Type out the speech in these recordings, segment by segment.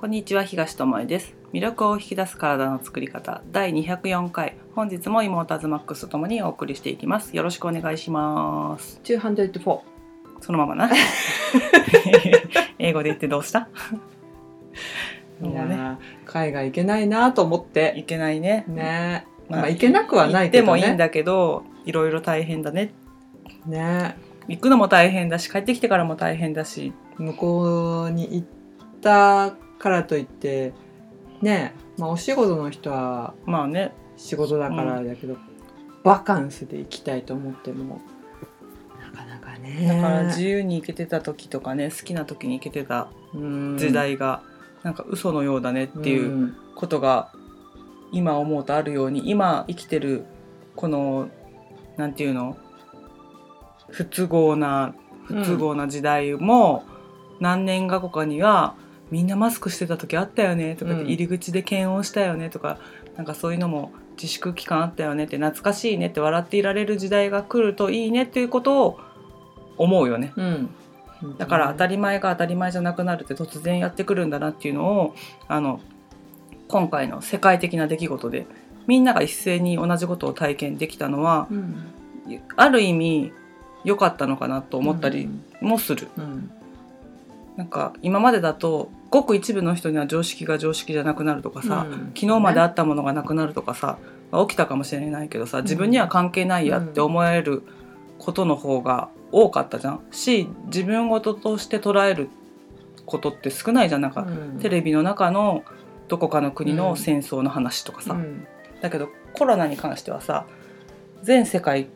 こんにちは東智恵です。魅力を引き出す体の作り方第204回。本日も妹アズマックスとともにお送りしていきます。よろしくお願いします。204そのままな？英語で言ってどうした？いやもうねー海外行けないなと思って。いけないね。ね。まあ行けなくはないけどね。行ってもいいんだけどいろいろ大変だね。ね。行くのも大変だし帰ってきてからも大変だし。向こうに行ったからといってねまあお仕事の人はまあね。仕事だからだけど、バカンスで行きたいと思ってもなかなかね。だから自由に行けてた時とかね好きな時に行けてたうん。時代がなんか嘘のようだねっていううん。ことが今思うとあるように今生きてるこのなんていうの？不都合な不都合な時代も何年か後かにはみんなマスクしてた時あったよねとか、うん。入り口で検温したよねとかなんかそういうのも自粛期間あったよねって懐かしいねって笑っていられる時代が来るといいねっていうことを思うよね。うん。だから当たり前が当たり前じゃなくなるって突然やってくるんだなっていうのをあの今回の世界的な出来事でみんなが一斉に同じことを体験できたのはうん。ある意味良かったのかなと思ったりもする。うん。なんか今までだとごく一部の人には常識が常識じゃなくなるとかさ、うん。昨日まであったものがなくなるとかさ起きたかもしれないけどさ自分には関係ないやって思えることの方が多かったじゃん。し自分事として捉えることって少ないじゃん。なんか、うん。テレビの中のどこかの国の戦争の話とかさ、うん。だけどコロナに関してはさ全世界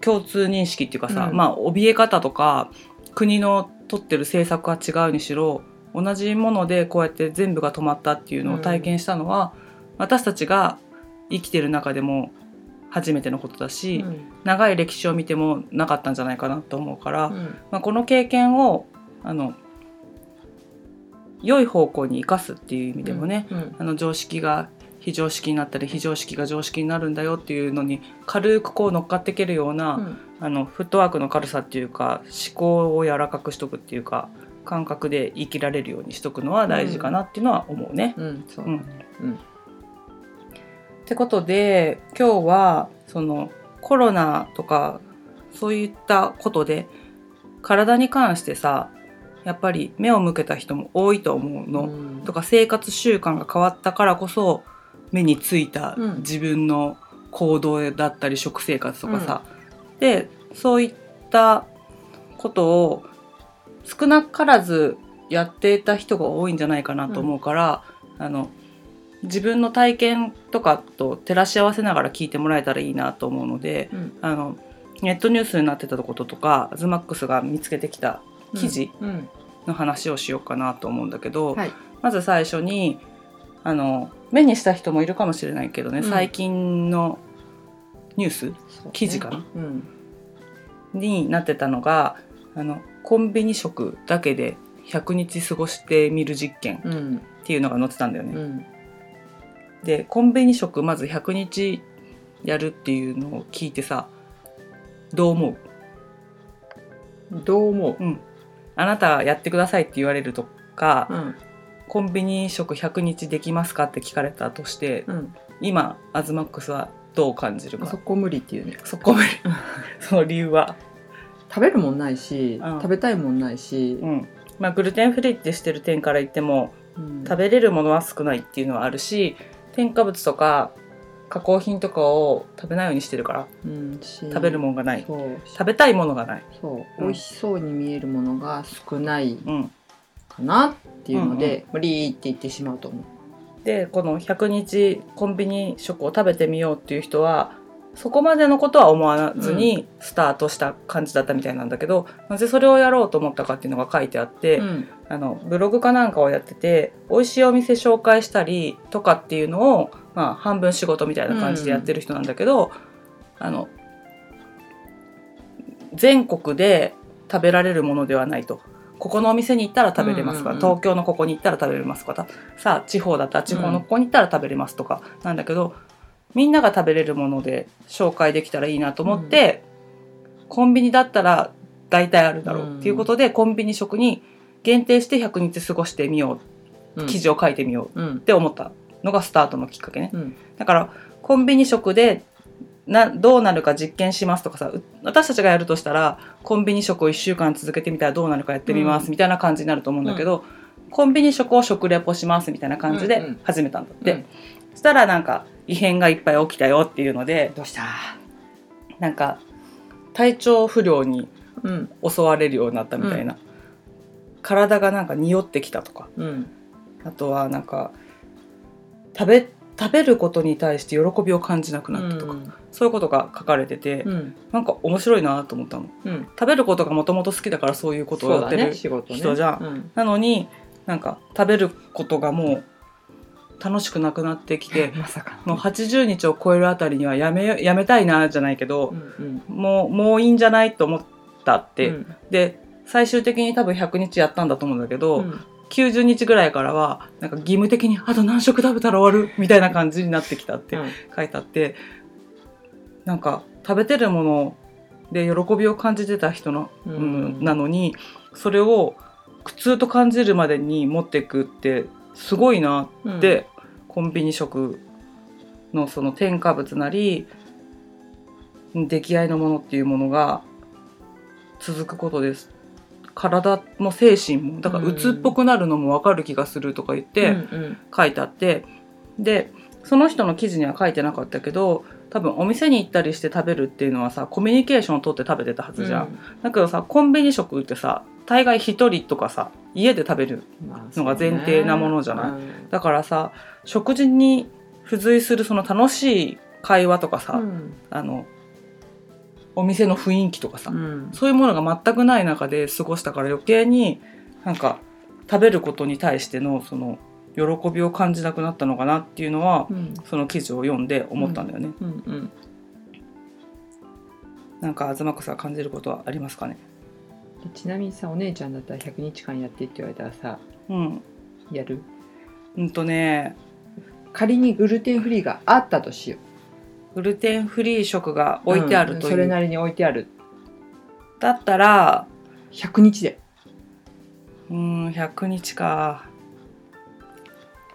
共通認識っていうかさ、うん。まあ怯え方とか国の取ってる政策は違うにしろ同じものでこうやって全部が止まったっていうのを体験したのは、私たちが生きてる中でも初めてのことだし、うん。長い歴史を見てもなかったんじゃないかなと思うから、うん。まあ、この経験をあの良い方向に生かすっていう意味でもね、うん。あの常識が非常識になったり非常識が常識になるんだよっていうのに軽くこう乗っかっていけるような、うん。あのフットワークの軽さっていうか思考を柔らかくしとくっていうか感覚で生きられるようにしとくのは大事かなっていうのは思うね。うんそうだね。うん。ってことで今日はそのコロナとかそういったことで体に関してさやっぱり目を向けた人も多いと思うの。うん。とか生活習慣が変わったからこそ目についたうん。自分の行動だったり食生活とかさ、でそういったことを少なからずやっていた人が多いんじゃないかなと思うから、あの自分の体験とかと照らし合わせながら聞いてもらえたらいいなと思うのでうん。あのネットニュースになってたこととかズマックスが見つけてきた記事うん。の話をしようかなと思うんだけど、はい。まず最初にあの目にした人もいるかもしれないけどね、うん。最近のニュース？ね。記事かな？うん。になってたのがあのコンビニ食だけで100日過ごしてみる実験うん。っていうのが載ってたんだよね。うん。でコンビニ食まず100日やるっていうのを聞いてさどう思どう思う、うん、あなたやってくださいって言われるとか、ううん。コンビニ食100日できますかって聞かれたとしてうん。今アズマックスはどう感じるか？そこ無理っていうね。そこまで その理由は、食べるもんないしうん。食べたいもんないし。うん。まあ、グルテンフリーってしてる点から言ってもうん。食べれるものは少ないっていうのはあるし添加物とか加工品とかを食べないようにしてるからうんし食べるもんがない。そう。食べたいものがない、そう。うん。美味しそうに見えるものが少ないうん、かなっていうので無理って言ってしまうと思う。でこの100日コンビニ食を食べてみようっていう人はそこまでのことは思わずにスタートした感じだったみたいなんだけど、なぜそれをやろうと思ったかっていうのが書いてあって、うん。あのブログかなんかをやってて美味しいお店紹介したりとかっていうのを、まあ、半分仕事みたいな感じでやってる人なんだけど、あの全国で食べられるものではないと。ここのお店に行ったら食べれますか、うんうんうん。東京のここに行ったら食べれますかとさあ地方だったら地方のここに行ったら食べれますとかなんだけど、みんなが食べれるもので紹介できたらいいなと思って、コンビニだったら大体あるだろう。っていうことで、コンビニ食に限定して100日過ごしてみよう。うん。記事を書いてみよう。うん。って思ったのがスタートのきっかけね。うん。だからコンビニ食でなどうなるか実験しますとかさう私たちがやるとしたらコンビニ食を1週間続けてみたらどうなるかやってみますうん。みたいな感じになると思うんだけど、コンビニ食を食レポしますみたいな感じでうんうん。始めたんだって、うん。そしたらなんか異変がいっぱい起きたよっていうのでどうした？なんか体調不良にうん。襲われるようになったみたいな、体がなんか匂ってきたとか。うん。あとはなんか食べ食べることに対して喜びを感じなくなったとか、そういうことが書かれてて、うん。なんか面白いなと思ったの。うん。食べることがもともと好きだからそういうことをやってる、人じゃん。うん。なのになんか食べることがもう楽しくなくなってきて まさかもう80日を超えるあたりにはやめよやめたいなじゃないけどう、んもうもういいんじゃないと思ったって、うん。で最終的に多分100日やったんだと思うんだけど、うん。90日ぐらいからはなんか義務的にあと何食食べたら終わるみたいな感じになってきたって書いてあってなんか食べてるもので喜びを感じてた人の、うん。うんなのにそれを苦痛と感じるまでに持っていくってすごいなうん。って、コンビニ食のその添加物なり出来合いのものっていうものが続くことです。体も精神もだからうん鬱っぽくなるのも分かる気がするとか言って、うんうん。書いてあって。でその人の記事には書いてなかったけど多分お店に行ったりして食べるっていうのはさコミュニケーションを取って食べてたはずじゃん、だけどさコンビニ食ってさ大概一人とかさ家で食べるまあのが前提なものじゃない？うん。だからさ食事に付随するその楽しい会話とかさ、うん。あのお店の雰囲気とかさ、うん。そういうものが全くない中で過ごしたから余計になんか食べることに対してのその喜びを感じなくなったのかなっていうのはうん。その記事を読んで思ったんだよね。うん。うん。なんか東子さん感じることはありますかね？でちなみにさお姉ちゃんだったら100日間やってって言われたらさうん。やる？うんとね、仮にグルテンフリーがあったとしよグルテンフリー食がう置いてあるという。んそれなりに置いてあるだったら、100日でうーん、100日か。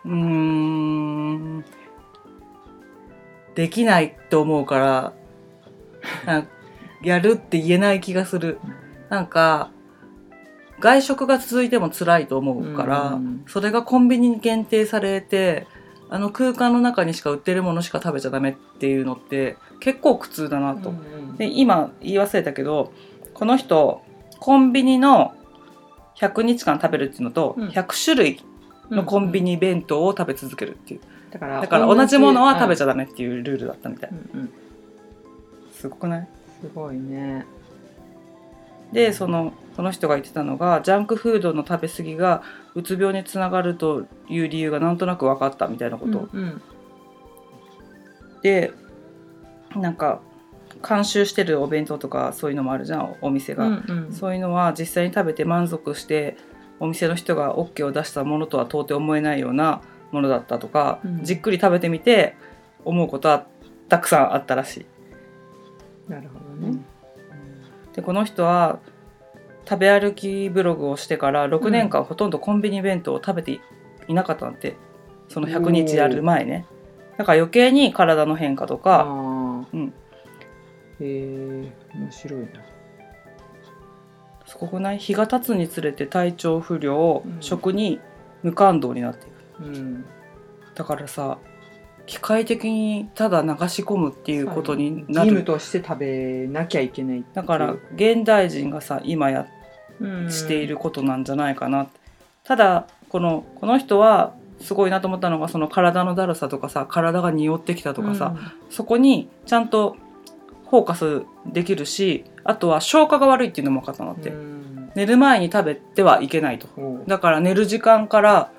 うーん。できないと思うから、やるって言えない気がする。なんか、外食が続いても辛いと思うから、うん。それがコンビニに限定されて、あの空間の中にしか売ってるものしか食べちゃダメっていうのって結構苦痛だなと。で今言い忘れたけどこの人コンビニの100日間食べるっていうのと、うん。100種類のコンビニ弁当を食べ続けるっていう。だからだから同じものは食べちゃゃダメっていうルールだったみたい。うんうん。すごくない？すごいねでそのその人が言ってたのがジャンクフードの食べ過ぎがうつ病につながるという理由がなんとなく分かったみたいなこと、うんでなんか監修してるお弁当とかそういうのもあるじゃんお店が、うんうん。そういうのは実際に食べて満足してお店の人が OK を出したものとは到底思えないようなものだったとか、うん。じっくり食べてみて思うことはたくさんあったらしい。なるほどね。でこの人は食べ歩きブログをしてから6年間ほとんどコンビニ弁当を食べていなかったんだってその100日やる前ね。だから余計に体の変化とあか、ー。うん、へえ面白いな。すごくない？日が経つにつれて体調不良、うん。食に無感動になっていく。うん。だからさ機械的にただ流し込むっていうことに義務なるとして食べなきゃいけないだから現代人がさ今やうんしていることなんじゃないかな、ただこのこの人はすごいなと思ったのがその体のだるさとかさ体が匂ってきたとかさ、そこにちゃんとフォーカスできるしあとは消化が悪いっていうのも分かったのって、うん。寝る前に食べてはいけないと。だから寝る時間から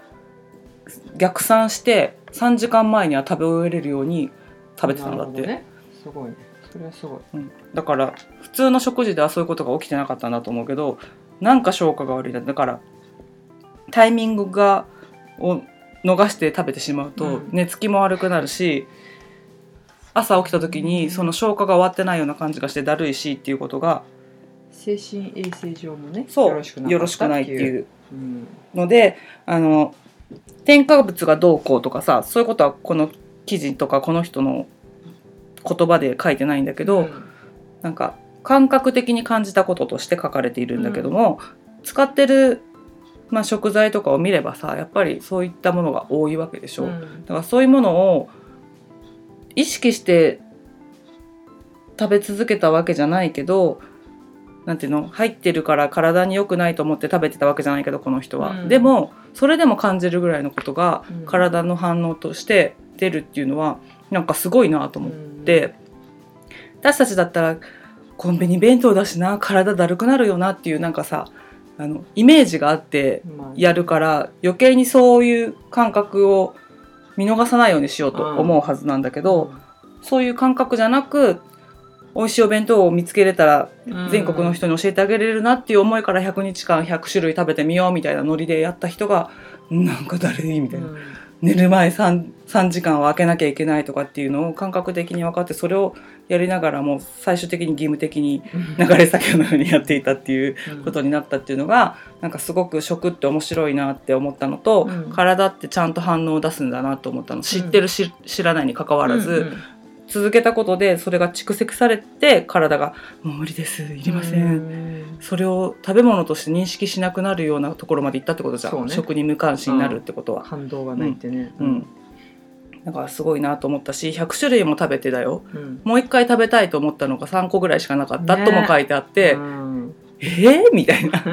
逆算して3時間前には食べ終えれるように食べてたんだって、ね。すごいね。それはすごい。うん、だから普通の食事ではそういうことが起きてなかったんだと思うけどなんか消化が悪いんだだからタイミングがを逃して食べてしまうとうん。寝つきも悪くなるし、朝起きた時にその消化が終わってないような感じがしてだるいしっていうことが精神衛生上もねそう。よろしくないっていううん。のであの添加物がどうこうとかさそういうことはこの記事とかこの人の言葉で書いてないんだけど、なんか感覚的に感じたこととして書かれているんだけども、使ってる、まあ、食材とかを見ればさやっぱりそういったものが多いわけでしょ。うん。だからそういうものを意識して食べ続けたわけじゃないけどなんていうの？入ってるから体に良くないと思って食べてたわけじゃないけどこの人は、うん。でもそれでも感じるぐらいのことがうん。体の反応として出るっていうのはなんかすごいなと思って、私たちだったらコンビニ弁当だしな体だるくなるよなっていうなんかさあのイメージがあってまあやるから余計にそういう感覚を見逃さないようにしようと思うはずなんだけど、そういう感覚じゃなく美味しいお弁当を見つけれたらうん。全国の人に教えてあげれるなっていう思いから100日間100種類食べてみようみたいなノリでやった人がなんかだるいみたいな、うん。寝る前 3, 3時間は空けなきゃいけないとかっていうのを感覚的に分かってそれをやりながらも最終的に義務的に流れ作業のようにやっていたっていうことになったっていうのがなんかすごく食って面白いなって思ったのと、うん。体ってちゃんと反応を出すんだなと思ったの。知ってるし、知らないに関わらず、うん続けたことでそれが蓄積されて体が「もう無理ですいりません」うん。それを食べ物として認識しなくなるようなところまで行ったってことじゃん、ね。食に無関心になるってことは。感動がないってね。うん。だからすごいなと思ったし100種類も食べてだよ。うん。もう一回食べたいと思ったのが3個ぐらいしかなかったねとも書いてあって、うん。えー、みたいな、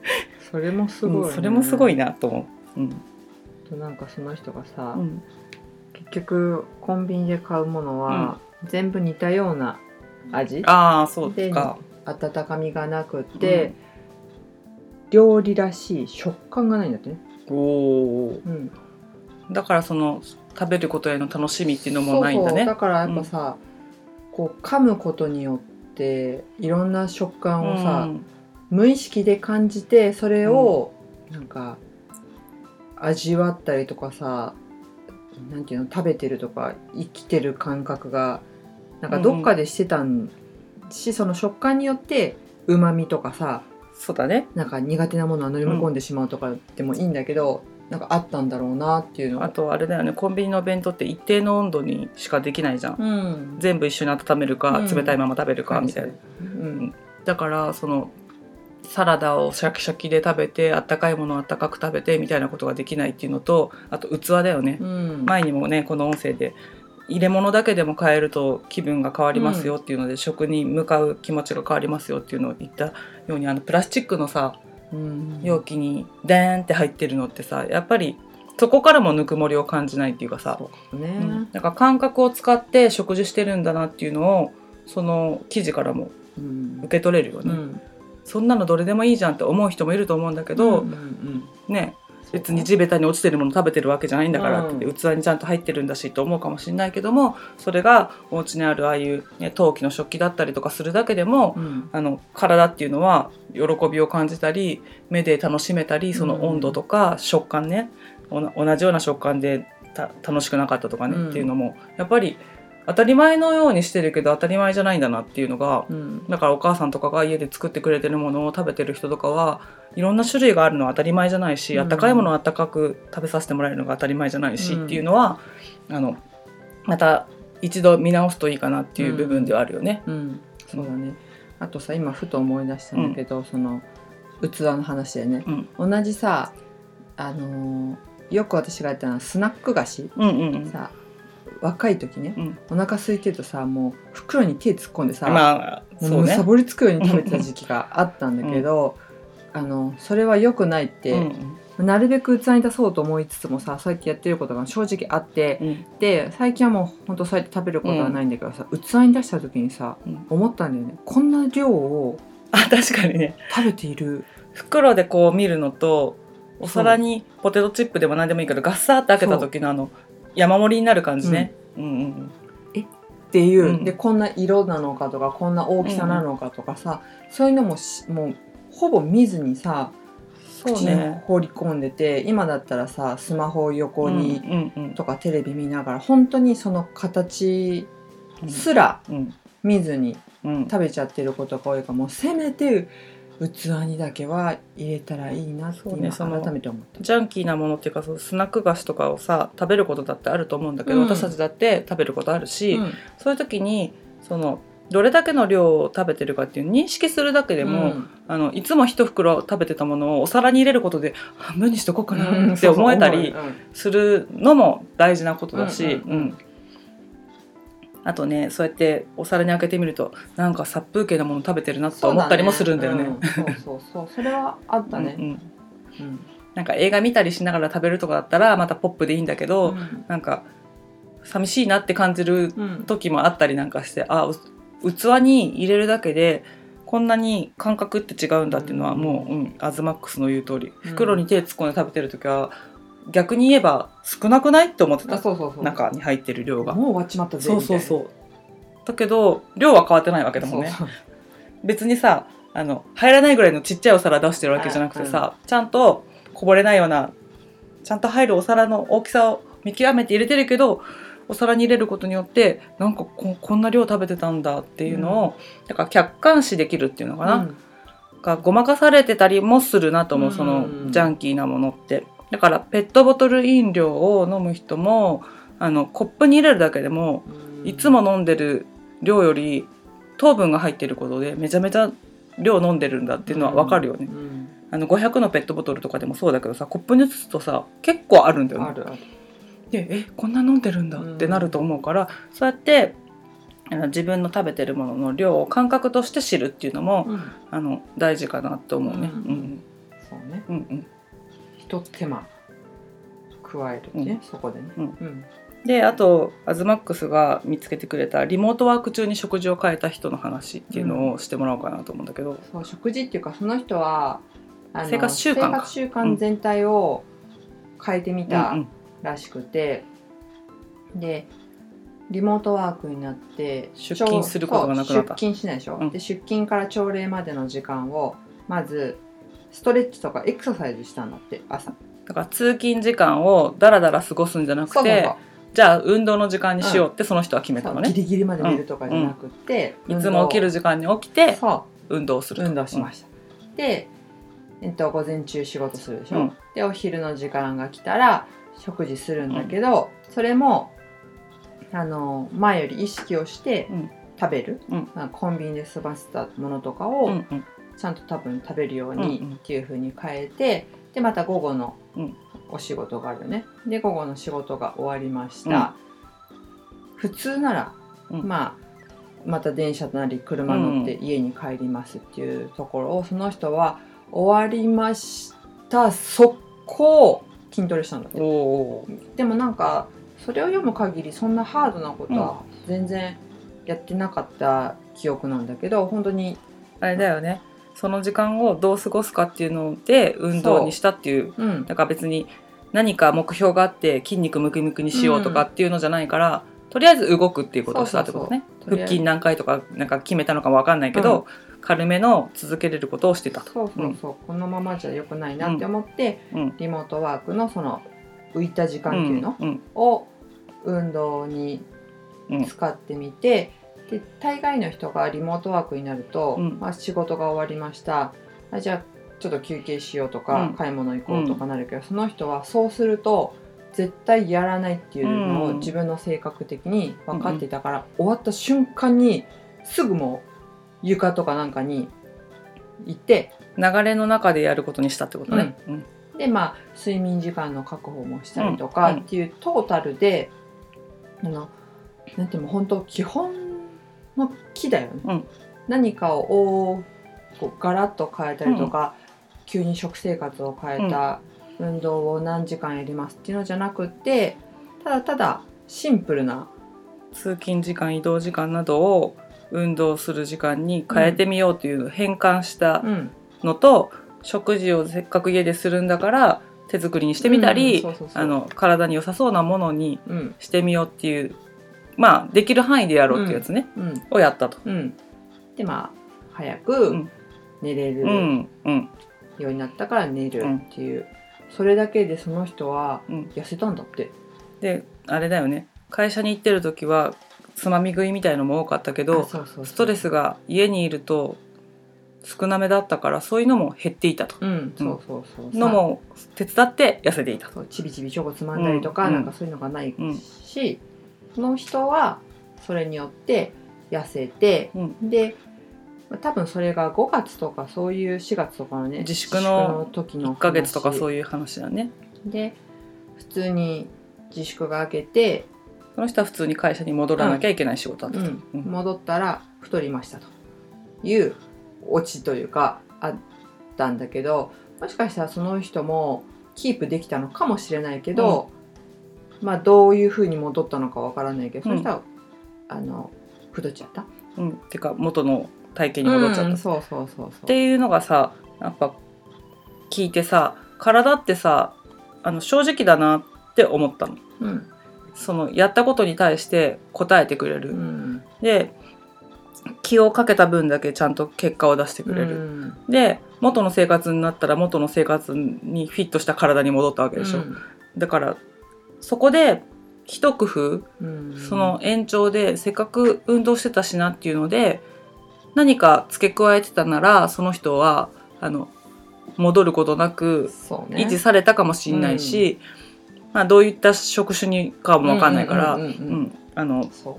それもすごいね。うんそれもすごいなと思う。うん。となんかその人がさうん。結局コンビニで買うものは全部似たような味ああそうか。温かみがなくって料理らしい食感がないんだってね。おおうん。だからその食べることへの楽しみっていうのもないんだね。だからやっぱさ、こう噛むことによっていろんな食感をさ、うん。無意識で感じてそれをなんか味わったりとかさなんていうの食べてるとか生きてる感覚がなんかどっかでしてたんし、その食感によってうまみとかさそうだね。なんか苦手なものは飲み込んでしまうとかでもいいんだけど、なんかあったんだろうなっていうの。あとあれだよね。コンビニのお弁当って一定の温度にしかできないじゃん。うん。全部一緒に温めるか、うん。冷たいまま食べるかみたいな。うん。だからそのサラダをシャキシャキで食べてあったかいものをあったかく食べてみたいなことができないっていうのとあと器だよね、うん。前にもねこの音声で入れ物だけでも変えると気分が変わりますよっていうので、食に向かう気持ちが変わりますよっていうのを言ったようにあのプラスチックのさうん。容器にデーンって入ってるのってさやっぱりそこからもぬくもりを感じないっていうかさ、ね、うん、だから感覚を使って食事してるんだなっていうのをその記事からもうん。受け取れるよね。うんそんなのどれでもいいじゃんって思う人もいると思うんだけど、うんうんね別に地べたに落ちてるもの食べてるわけじゃないんだからって、うん。器にちゃんと入ってるんだしと思うかもしれないけどもそれがお家にあるああいう、ね、陶器の食器だったりとかするだけでも、うん。あの体っていうのは喜びを感じたり目で楽しめたりその温度とか食感ね、おな同じような食感でた楽しくなかったとかね、うん。っていうのもやっぱり当たり前のようにしてるけど当たり前じゃないんだなっていうのがうん。だからお母さんとかが家で作ってくれてるものを食べてる人とかはいろんな種類があるのは当たり前じゃないし、うん。あったかいものをあったかく食べさせてもらえるのが当たり前じゃないし、うん。っていうのはあのまた一度見直すといいかなっていう部分ではあるよね。うん、そうだね。あとさ今ふと思い出したんだけど、その器の話でね、同じさあのーよく私がやったのはスナック菓子。うんうんうん。さ若い時ね、うん。お腹空いてるとさもう袋に手突っ込んでさ、まあもそうね。うさぼりつくように食べてた時期があったんだけど、あのそれは良くないって、うん。なるべく器に出そうと思いつつもさそうやってやってることが正直あってうん。で最近はもうほんとそうやって食べることはないんだけどさ、器に出した時にさうん。思ったんだよね。こんな量をあ確かにね。食べている。袋でこう見るのとお皿にポテトチップでも何でもいいけどガッサーって開けた時のあの山盛りになる感じね。うん。うんうんっていう、うん。でこんな色なのかとかこんな大きさなのかとかさ、そういうのもしもうほぼ見ずにさそう口にね。放り込んでて、今だったらさスマホを横に、うんうんとかテレビ見ながら本当にその形うん。すらうん。見ずにうん。食べちゃってることが多いからもうせめて器にだけは入れたらいいなって今そうねその改めて思った。ジャンキーなものっていうかそうスナック菓子とかをさ食べることだってあると思うんだけど、うん。私たちだって食べることあるし、うん。そういう時にそのどれだけの量を食べてるかっていう認識するだけでも、うん。あのいつも一袋食べてたものをお皿に入れることで半分にしとこうかうんなって思えたりするのも大事なことだし、うんあとねそうやってお皿に開けてみるとなんか殺風景なもの食べてるなと思ったりもするんだよね。そうだねうんそうそう。それはあったね。うんうん。うん。なんか映画見たりしながら食べるとかだったらまたポップでいいんだけど、うん。なんか寂しいなって感じるうん。時もあったりなんかしてあう器に入れるだけでこんなに感覚って違うんだっていうのはもう、うん、アズマックスの言う通り。うん。袋に手突っ込んで食べてる時は逆に言えば少なくないって思ってあたそうそうそう。中に入ってる量が。もう終わっちまったぜそうそうう。そうだけど量は変わってないわけだもんね別にさあの入らないぐらいのちっちゃいお皿出してるわけじゃなくてさ、ちゃんとこぼれないようなちゃんと入るお皿の大きさを見極めて入れてるけどお皿に入れることによってなんかここんな量食べてたんだっていうのを、だから客観視できるっていうのかな、うん。がごまかされてたりもするなと思うそのうんジャンキーなものってだからペットボトル飲料を飲む人もあのコップに入れるだけでもうん。いつも飲んでる量より糖分が入ってることでめちゃめちゃ量飲んでるんだっていうのは分かるよね、うん。あの500のペットボトルとかでもそうだけどさコップに移すとさ結構あるんだよね。あるある。でえこんな飲んでるんだってなると思うから、そうやって自分の食べてるものの量を感覚として知るっていうのも、うん。あの大事かなって思うね。ううんん。そうね。うんうんひと手間加えるね、うん。そこでね、うん。うん。であとアズマックスが見つけてくれたリモートワーク中に食事を変えた人の話っていうのをしてもらおうかなと思うんだけど、そう食事っていうかその人は生活習慣。か生活習慣全体を変えてみたうん。らしくて、でリモートワークになって出勤することがなくなった。出勤しないでしょ、うん。で出勤から朝礼までの時間をまずストレッチとかエクササイズしたんだって朝。だから通勤時間をダラダラ過ごすんじゃなくてじゃあ運動の時間にしようってその人は決めたのね、そうギリギリまで寝るとかじゃなくて、いつも起きる時間に起きてそ運動する運動しました、で、えっと、午前中仕事するでしょ、うん。でお昼の時間が来たら食事するんだけど、それもあの前より意識をしてうん。食べる、うん。まあコンビニで済ませたものとかうんをうんちゃんと多分食べるよううんうん。にっていう風に変えてでまた午後のうん。お仕事があるよね。で午後の仕事が終わりました、普通なら、うん。まあまた電車なり車乗って家に帰りますっていうところをその人は終わりました。速攻筋トレしたんだって。でもなんかそれを読む限りそんなハードなことは全然やってなかった記憶なんだけど本当にあれだよねその時間をどう過ごすかっていうので運動にしたっていうう。ん。だから別に何か目標があって筋肉ムキムキにしようとかっていうのじゃないから、とりあえず動くっていうことをしたってことね。腹筋何回とかなんか決めたのかわかんないけど、軽めの続けれることをしてた。と。そうそうそう、このままじゃ良くないなって思って、うん。リモートワークのその浮いた時間っていうのうん。を運動にうん使ってみて、で大概の人がリモートワークになると、うん。まあ、仕事が終わりました。あじゃあちょっと休憩しようとか、うん。買い物行こうとかなるけど、その人はそうすると絶対やらないっていうのうん。を自分の性格的に分かっていたから、終わった瞬間にすぐもう床とかなんかに行って流れの中でやることにしたってことね。うん。でまあ睡眠時間の確保もしたりとかうん。っていうトータルで、あのなんていうの本当基本の木だよね、うん。何かをこうガラッと変えたりとか、急に食生活を変えた運動を何時間やりますっていうのじゃなくってただただシンプルな通勤時間移動時間などを運動する時間に変えてみようという変換したうん。のと、食事をせっかく家でするんだから手作りにしてみたり、体に良さそうなものにうん。してみようっていうまあできる範囲でやろうっていうやつね、うん。をやったと。うん。でまあ早うくん。寝れる、うん。うん。ようになったから寝るっていう、それだけでその人はうん、痩せたんだって。であれだよね。会社に行ってる時はつまみ食いみたいのも多かったけあどストレスが家にいると少なめだったからそういうのも減っていたと。うん。そうそうそうのも手伝って痩せていたそうちびちびチョコつまんだりとか、うん。なんかそういうのがないうん。し、その人はそれによって痩せて、うん。でまあ多分それが5月とかそういう4月とかのね自粛の時の1ヶ月とかそういう話だね。で普通に自粛が明けて、その人は普通に会社に戻らなきゃいけない仕事だったと、うん。うん。戻ったら太りましたというオチというかあったんだけどもしかしたらその人もキープできたのかもしれないけど、まあどういうふうに戻ったのかわからないけど、うん。そしたらあの太っちゃった。うん、てか元の体型に戻っちゃった、うんっそうそうそうそう。ていうのがさやっぱ聞いてさ体ってさあの正直だなって思ったの。うん。そのやったことに対して答えてくれる、うん。で気をかけた分だけちゃんと結果を出してくれる、うん。で元の生活になったら元の生活にフィットした体に戻ったわけでしょ、だからそこで一工夫うん。その延長でせっかく運動してたしなっていうので何か付け加えてたならその人はあの戻ることなく維持されたかもしれないし、まあ、どういった職種にかも分かんないから、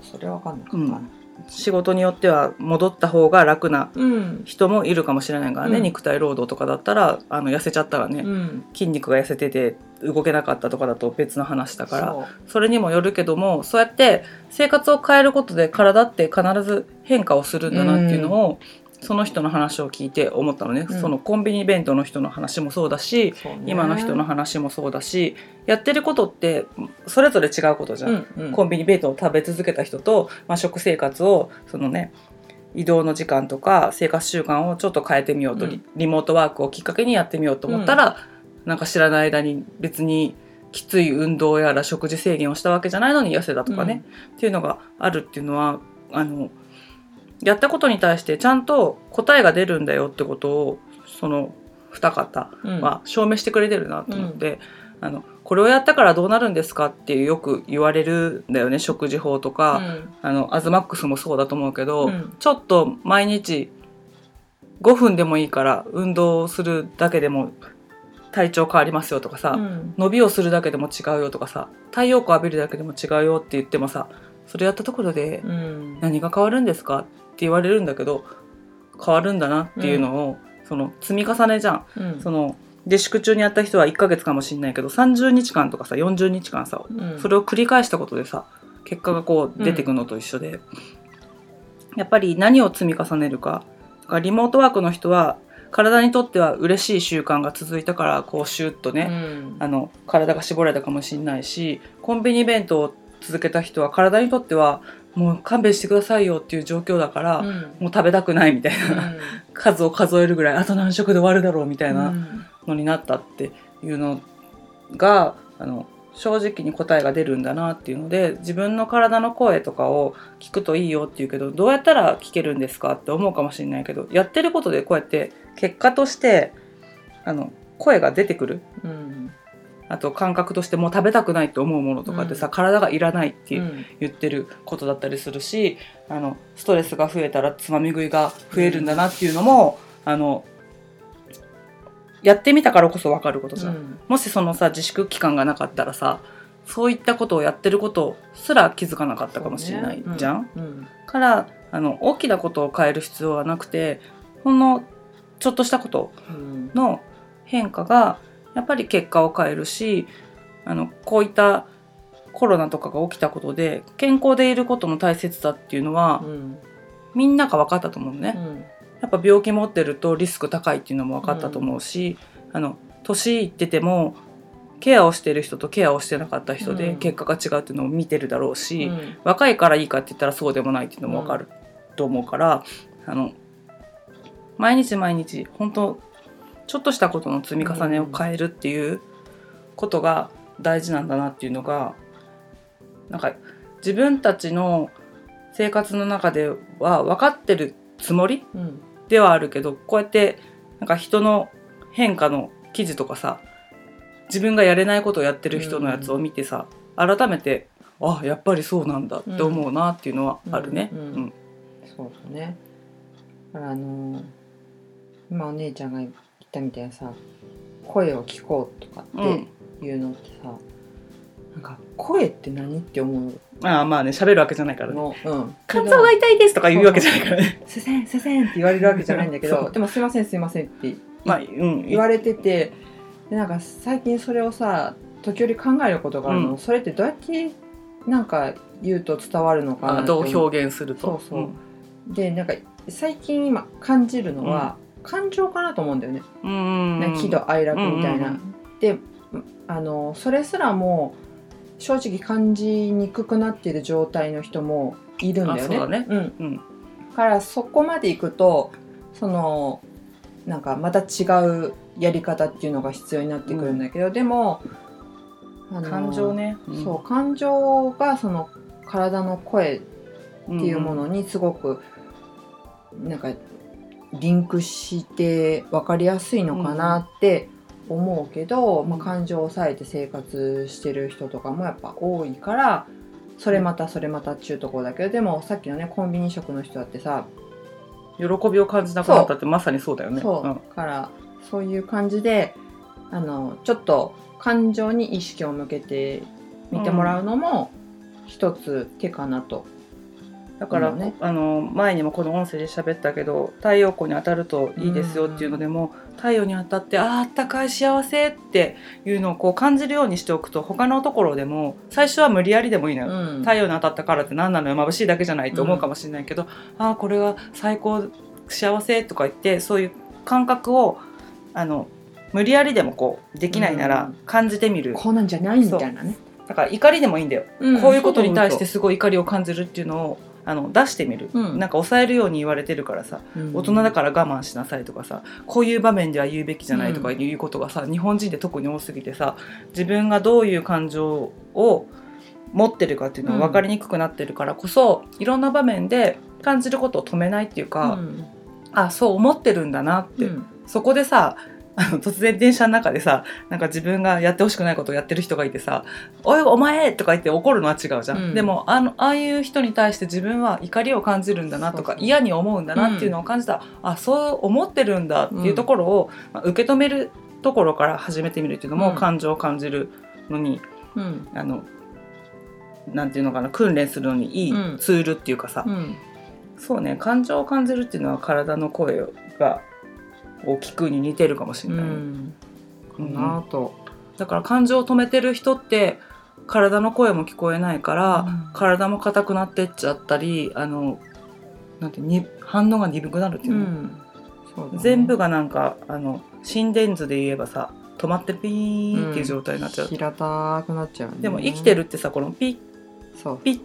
それはわかんなかったな仕事によっては戻った方が楽なうん。人もいるかもしれないからね、うん。肉体労働とかだったらあの痩せちゃったらね、うん。筋肉が痩せてて動けなかったとかだと別の話だからそれにもよるけどもそうやって生活を変えることで体って必ず変化をするんだなっていうのを、その人の話を聞いて思ったのね、うん。そのコンビニ弁当の人の話もそうだし、今の人の話もそうだしやってることってそれぞれ違うことじゃん。うんうん。コンビニ弁当を食べ続けた人と、まあ、食生活をそのね移動の時間とか生活習慣をちょっと変えてみようと、リうん。リモートワークをきっかけにやってみようと思ったら、なんか知らない間に別にきつい運動やら食事制限をしたわけじゃないのに痩せたとかね、っていうのがあるっていうのはあのやったことに対してちゃんと答えが出るんだよってことをその二方うん。は証明してくれてるなと思って、あのこれをやったからどうなるんですかっていうよく言われるんだよね食事法とか、うん。あのアズマックスもそうだと思うけど、うん。ちょっと毎日5分でもいいから運動するだけでも体調変わりますよとかさ、うん。伸びをするだけでも違うよとかさ太陽光浴びるだけでも違うよって言ってもさそれやったところでうん。何が変わるんですか言われるんだけど変わるんだなっていうのを、その積み重ねじゃん。うん。その自粛中にやった人は1ヶ月かもしれないけど30日間とかさ40日間さうん。それを繰り返したことでさ結果がこう出てくのと一緒で、やっぱり何を積み重ねるか。だからリモートワークの人は体にとっては嬉しい習慣が続いたからこうシュッとね、うん。あの体が絞られたかもしれないしコンビニ弁当を続けた人は体にとってはもう勘弁してくださいよっていう状況だから、うん。もう食べたくないみたいな、数を数えるぐらいあと何食で終わるだろうみたいな。うん。のになったっていうのがあの正直に答えが出るんだなっていうので自分の体の声とかを聞くといいよって言うけどどうやったら聞けるんですかって思うかもしれないけどやってることでこうやって結果としてあの声が出てくる。うんあと感覚としてもう食べたくないって思うものとかってさ、うん。体がいらないってうん。言ってることだったりするしあのストレスが増えたらつまみ食いが増えるんだなっていうのも、あのやってみたからこそ分かることじゃん。うん。もしそのさ自粛期間がなかったらさそういったことをやってることすら気づかなかったかもしれないじゃん。うん。からあの大きなことを変える必要はなくてほんのちょっとしたことうん。の変化がやっぱり結果を変えるしあのこういったコロナとかが起きたことで健康でいることの大切さっていうのは、うん。みんなが分かったと思うね。うん。やっぱ病気持ってるとリスク高いっていうのも分かったと思うし、あの年いっててもケアをしてる人とケアをしてなかった人でうん。結果が違うっていうのを見てるだろうし、うん。若いからいいかって言ったらそうでもないっていうのも分かると思うから、あの毎日毎日本当ちょっとしたことの積み重ねを変えるっていうことが大事なんだなっていうのがなんか自分たちの生活の中では分かってるつもりうん。ではあるけどこうやってなんか人の変化の記事とかさ自分がやれないことをやってる人のやつを見てさ、改めてあやっぱりそうなんだって思うなっていうのはあるね。ううんん。そうだね。あの今お姉ちゃんが言ったみたいなさ声を聞こうとかっていうのってさ、なんか声って何って思う？ああまあね喋るわけじゃないからね。の、うん、肝臓が痛いですとか言うわけじゃないからね。すせんすせんって言われるわけじゃないんだけそどう。でもすいませんすいませんってまあうん。言われててでなんか最近それをさ時折考えることがあるの、うん。それってどうやってなんか言うと伝わるのかなどう表現すると。そうそう。でなんか最近今感じるのは、感情かなと思うんだよね、うん喜怒哀楽みたいな。うんであのそれすらも正直感じにくくなっている状態の人もいるんだよね。うだね。うん、うん。だからそこまでいくとそのなんかまた違うやり方っていうのが必要になってくるんだけど、でもあの感情ね。そう感情がその体の声っうんていうものにすごくなんかリンクして分かりやすいのかなって思うけど、まあ、感情を抑えて生活してる人とかもやっぱ多いからそれまたそれまたっちゅうところだけどでもさっきのねコンビニ食の人だってさ喜びを感じなくなったってまさにそうだよね。そう、ん。からそういう感じであのちょっと感情に意識を向けて見てもらうのも一つ手かなと。だから、うんね。あの前にもこの音声で喋ったけど太陽光に当たるといいですよっていうのでも、太陽に当たってあーあったかい幸せっていうのをこう感じるようにしておくと他のところでも最初は無理やりでもいいのよ、うん。太陽に当たったからって何なのよ眩しいだけじゃないと思うかもしれないけど、ああこれは最高幸せとか言ってそういう感覚をあの無理やりでもこうできないならうん。感じてみる、こうなんじゃないみたいなね。だから怒りでもいいんだよ、うん。こういうことに対してすごい怒りを感じるっていうのをあの出してみる、うん。なんか抑えるように言われてるからさうん。大人だから我慢しなさいとかさこういう場面では言うべきじゃないとかいうことがさ、日本人で特に多すぎてさ自分がどういう感情を持ってるかっていうのが分かりにくくなってるからこそ、いろんな場面で感じることを止めないっていうか、うん。あそう思ってるんだなって、うん。そこでさあの突然電車の中でさなんか自分がやってほしくないことをやってる人がいてさ「おいお前!」とか言って怒るのは違うじゃん、うん。でもあのああいう人に対して自分は怒りを感じるんだなとか嫌に思うんだなっていうのを感じた。ら、あそう思ってるんだっていうところを、まあ受け止めるところから始めてみるっていうのも、うん。感情を感じるのにうん。あのなんていうのかな訓練するのにいいうん。ツールっていうかさ、うん。そうね感情を感じるっていうのは体の声がを聞くに似てるかもしうれない、ん。かうんなと。だから感情を止めてる人って体の声も聞こえないから、うん。体も硬くなってっちゃったりあのなんてに反応が鈍くなるっていううの、んね。全部がなんかあの心電図で言えばさ止まってピーっていう状態になっちゃう、平たくなっちゃうね。でも生きてるってさこのピッピッ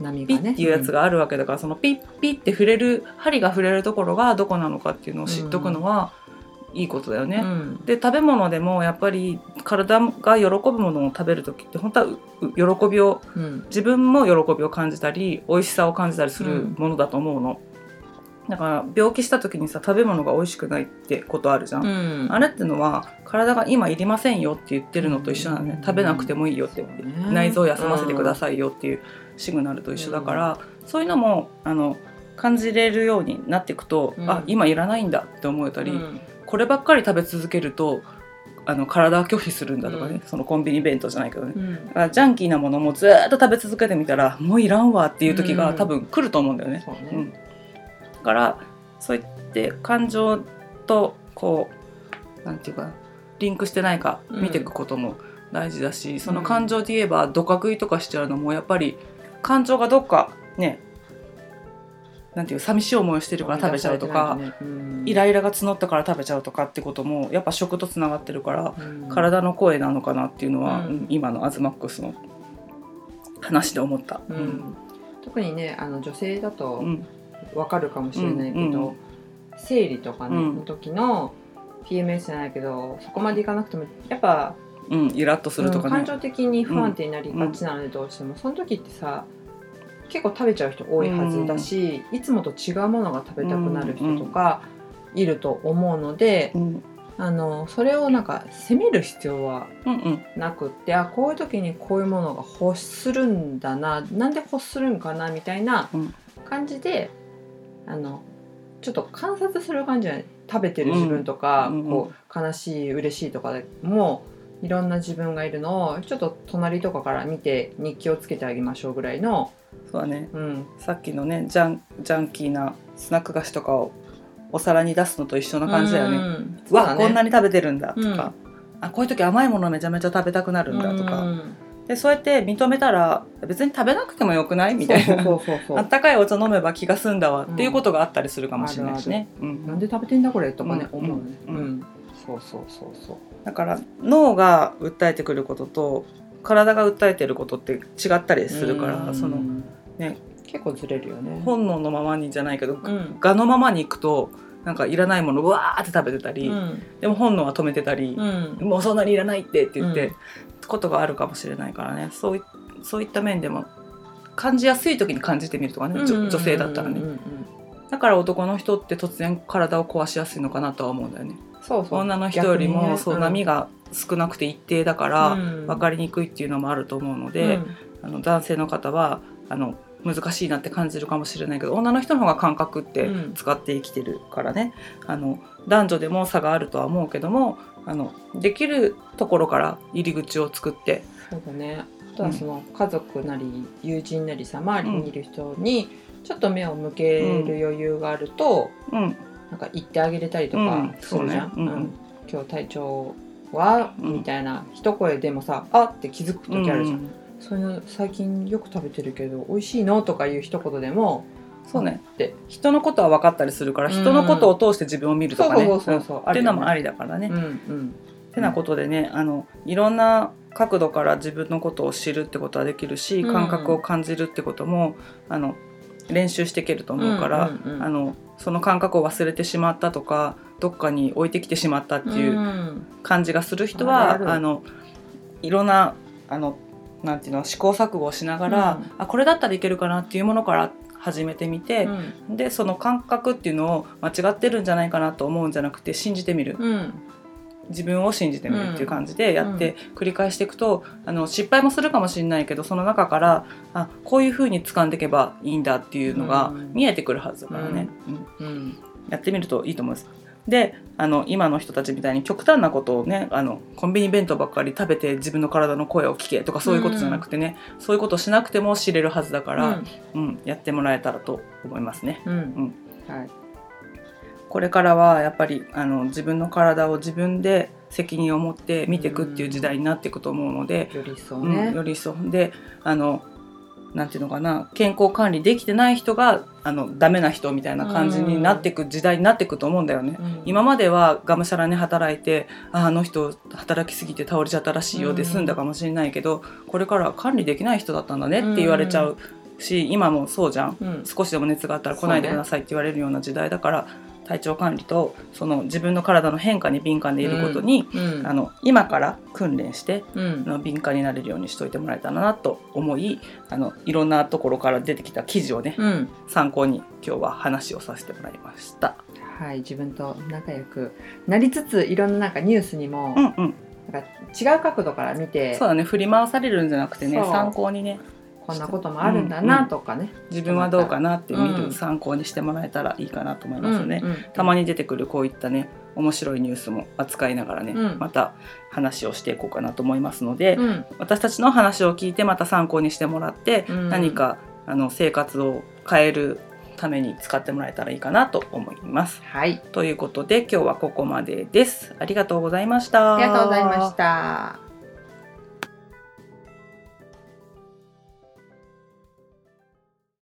波がね。ピッっていうやつがあるわけだから、そのピッピッって触れる針が触れるところがどこなのかっていうのを知っとくのは、いいことだよね。うん。で食べ物でもやっぱり体が喜ぶものを食べる時って本当はうう喜びをうん。自分も喜びを感じたり美味しさを感じたりするものだと思うの、だから病気した時にさ食べ物が美味しくないってことあるじゃん、うん。あれってのは体が今いりませんよって言ってるのと一緒なのね、うん。食べなくてもいいよって、内臓を休ませてくださいよっていうシグナルと一緒だから、そういうのもあの感じれるようになっていくと、うん。あ今いらないんだって思えたり、うんこればっかり食べ続けるとあの体は拒否するんだとかね、うん。そのコンビニ弁当じゃないけどね、うん。だからジャンキーなものもずーっと食べ続けてみたらもういらんわっていう時がうん。多分来ると思うんだよね。そうね。うん。だからそうやって感情とこうなんていうかなリンクしてないか見ていくことも大事だし、その感情で言えばどか食いとかしちゃうのもやっぱり感情がどっかねなんていう寂しい思いをしてるから食べちゃうとか、うん。イライラが募ったから食べちゃうとかってこともやっぱ食とつながってるから、うん。体の声なのかなっていうのは、うん。うん今のアズマックスの話で思った。うん。特にねあの女性だとうん。わかるかもしれないけど、生理とかね、うん。の時の PMS じゃないけどそこまでいかなくてもやっぱ、うん、イラッとするとかね。うん感。情的に不安定になりがちなのでどうしても、その時ってさ結構食べちゃう人多いはずだし、いつもと違うものが食べたくなる人とかいると思うので、うん。あのそれをなんか責める必要はうんうん。なくってあこういう時にこういうものが欲するんだななんで欲するんかなみたいなうん。感じであのちょっと観察する感じじゃない？食べてる自分とか、うん。こう悲しい嬉しいとかでもいろんな自分がいるのをちょっと隣とかから見て日記をつけてあげましょうぐらいの、そうだねうん、さっきのねジャンジャンキーなスナック菓子とかをお皿に出すのと一緒な感じだよね。うんうわ、ね。こんなに食べてるんだとうん。か、あこういう時甘いものめちゃめちゃ食べたくなるんだとか、うんでそうやって認めたら別に食べなくてもよくない？みたいな。そうそうそうあったかいお茶飲めば気が済んだわっていうことがあったりするかもしれないしね。うん。なんで食べてんだこれ？とかね、うん思うね、うん。うん。そうそうそうそう。だから脳が訴えてくることと体が訴えてることって違ったりするから、うん。そのね。結構ずれるよね。本能のままにじゃないけど、うん。我のままに行くとなんかいらないものうわーって食べてたり、うん。でも本能は止めてたり、うん。もうそんなにいらないってって言って、うんことがあるかもしれないからね。そういそういった面でも感じやすい時に感じてみるとかね、女女性だったらね、だから男の人って突然体を壊しやすいのかなとは思うんだよね。そうそう。女の人よりも、ね。そううん。波が少なくて一定だから、うん。分かりにくいっていうのもあると思うので、うん。あの男性の方はあの難しいなって感じるかもしれないけど女の人の方が感覚ってうん。使って生きてるからね、あの男女でも差があるとは思うけどもあのできるところから入り口を作ってそうだね。あとはその家族なり友人なりさ周りにいる人にちょっと目を向ける余裕があると、うん。なんか言ってあげれたりとかうん。するじゃん、そうね。うん。うん今日体調は、うん。みたいな一声でもさあって気づく時あるじゃん、うんその最近よく食べてるけど美味しいの？とかいう一言でもそうね。って。人のことは分かったりするからうん。人のことを通して自分を見るとかね。そうそうそうそう。うんっていうのもあありだからね。うんうん。てなことでねあのいろんな角度から自分のことを知るってことはできるしうん。感覚を感じるってことも、あの練習していけると思うから、うんうんうん。あのその感覚を忘れてしまったとかどっかに置いてきてしまったっていううん。感じがする人は、あるある。のいろんなあのなんていうの試行錯誤をしながら、うん。あこれだったらいけるかなっていうものから始めてみて、でその感覚っていうのを間違ってるんじゃないかなと思うんじゃなくて信じてみる。うん。自分を信じてみるっていう感じでやって繰り返していくと、あの失敗もするかもしれないけどその中からあこういうふうに掴んでいけばいいんだっていうのがうん。見えてくるはずだからね、うん。うん。やってみるといいと思います。であの今の人たちみたいに極端なことをねあのコンビニ弁当ばっかり食べて自分の体の声を聞けとかそういうことじゃなくてね、そういうことをしなくても知れるはずだから、うん。やってもらえたらと思いますね。うん。うん。はい。これからはやっぱりあの自分の体を自分で責任を持って見ていくっていう時代になっていくと思うので、より一層うんねより一層。であのなんていうのかな健康管理できてない人があのダメな人みたいな感じになっていく時代になっていくと思うんだよね。うん。今まではがむしゃらに働いてああの人働きすぎて倒れちゃったらしいよで済んだかもしれないけど、これからは管理できない人だったんだねって言われちゃうし、今もそうじゃん。少しでも熱があったら来ないでくださいって言われるような時代だから、体調管理とその自分の体の変化に敏感でいることに、うん。あの今から訓練してうん。あの敏感になれるようにしといてもらえたらなと思いあのいろんなところから出てきた記事をね、うん。参考に今日は話をさせてもらいました。はい自分と仲良くなりつついろんななんかニュースにもうんうん、なんか違う角度から見てそうだね。振り回されるんじゃなくてね参考にねこんなこともあるんだなとかね自分はどうかなって見うんる参考にしてもらえたらいいかなと思いますね。うんうんたまに出てくるこういったね面白いニュースも扱いながらね、うんまた話をしていこうかなと思いますので、うん私たちの話を聞いてまた参考にしてもらって、うん何かあの生活を変えるために使ってもらえたらいいかなと思います。はいということで今日はここまでです。ありがとうございました。ありがとうございました。